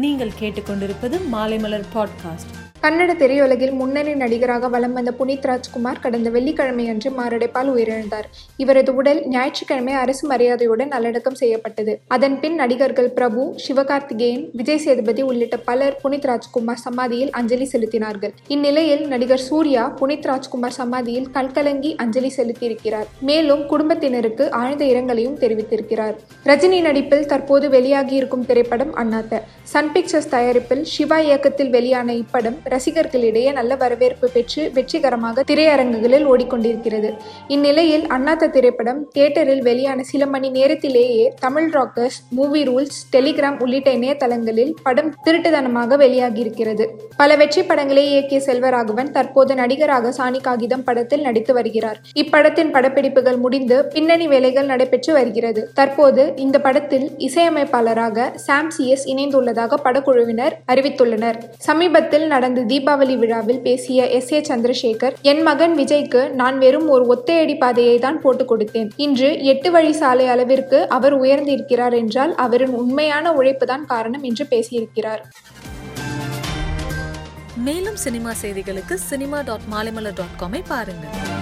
நீங்கள் கேட்டுக்கொண்டிருப்பது மாலைமலர் பாட்காஸ்ட். கன்னட திரையுலகில் முன்னணி நடிகராக வலம் வந்த புனித் ராஜ்குமார் கடந்த வெள்ளிக்கிழமையன்று மாரடைப்பால் உயிரிழந்தார். இவரது உடல் ஞாயிற்றுக்கிழமை அரசு மரியாதையுடன் நல்லடக்கம் செய்யப்பட்டது. அதன் பின் நடிகர்கள் பிரபு சிவகார்த்திகேயன் விஜய் சேதுபதி உள்ளிட்ட பலர் புனித் ராஜ்குமார் சமாதியில் அஞ்சலி செலுத்தினார்கள். இந்நிலையில் நடிகர் சூர்யா புனித் ராஜ்குமார் சமாதியில் கல்கலங்கி அஞ்சலி செலுத்தியிருக்கிறார். மேலும் குடும்பத்தினருக்கு ஆழ்ந்த இரங்கலையும் தெரிவித்திருக்கிறார். ரஜினி நடிப்பில் தற்போது வெளியாகியிருக்கும் திரைப்படம் அண்ணாத்த. சன் பிக்சர்ஸ் தயாரிப்பில் சிவா இயக்கத்தில் வெளியான இப்படம் ரசிகர்களிடையே நல்ல வரவேற்பு பெற்று வெற்றிகரமாக திரையரங்குகளில் ஓடிக்கொண்டிருக்கிறது. இந்நிலையில் அண்ணாத்த திரைப்படம் தியேட்டரில் வெளியான சில மணி நேரத்திலேயே Tamil Rockers movie rules Telegram உள்ளிட்ட இணையதளங்களில் படம் திருட்டுத்தனமாக வெளியாகியிருக்கிறது. பல வெற்றி படங்களை இயக்கிய செல்வராகவன் தற்போது நடிகராக சாணி காகிதம் படத்தில் நடித்து வருகிறார். இப்படத்தின் படப்பிடிப்புகள் முடிந்து பின்னணி வேலைகள் நடைபெற்று வருகிறது. தற்போது இந்த படத்தில் இசையமைப்பாளராக சாம்சியஸ் இணைந்துள்ளதாக படக்குழுவினர் அறிவித்துள்ளனர். சமீபத்தில் நடந்த தீபாவளி விழாவில் பேசிய எஸ். ஏ. சந்திரசேகர் என் மகன் விஜய்க்கு நான் வெறும் ஒரு ஒத்தையடி பாதையை தான் போட்டுக் கொடுத்தேன். இன்று எட்டு வழி சாலை அளவிற்கு அவர் உயர்ந்திருக்கிறார் என்றால் அவரின் உண்மையான உழைப்புதான் காரணம் என்று பேசியிருக்கிறார். மேலும் சினிமா செய்திகளுக்கு சினிமா டாட் மாலைமலர் டாட் காமை பாருங்கள்.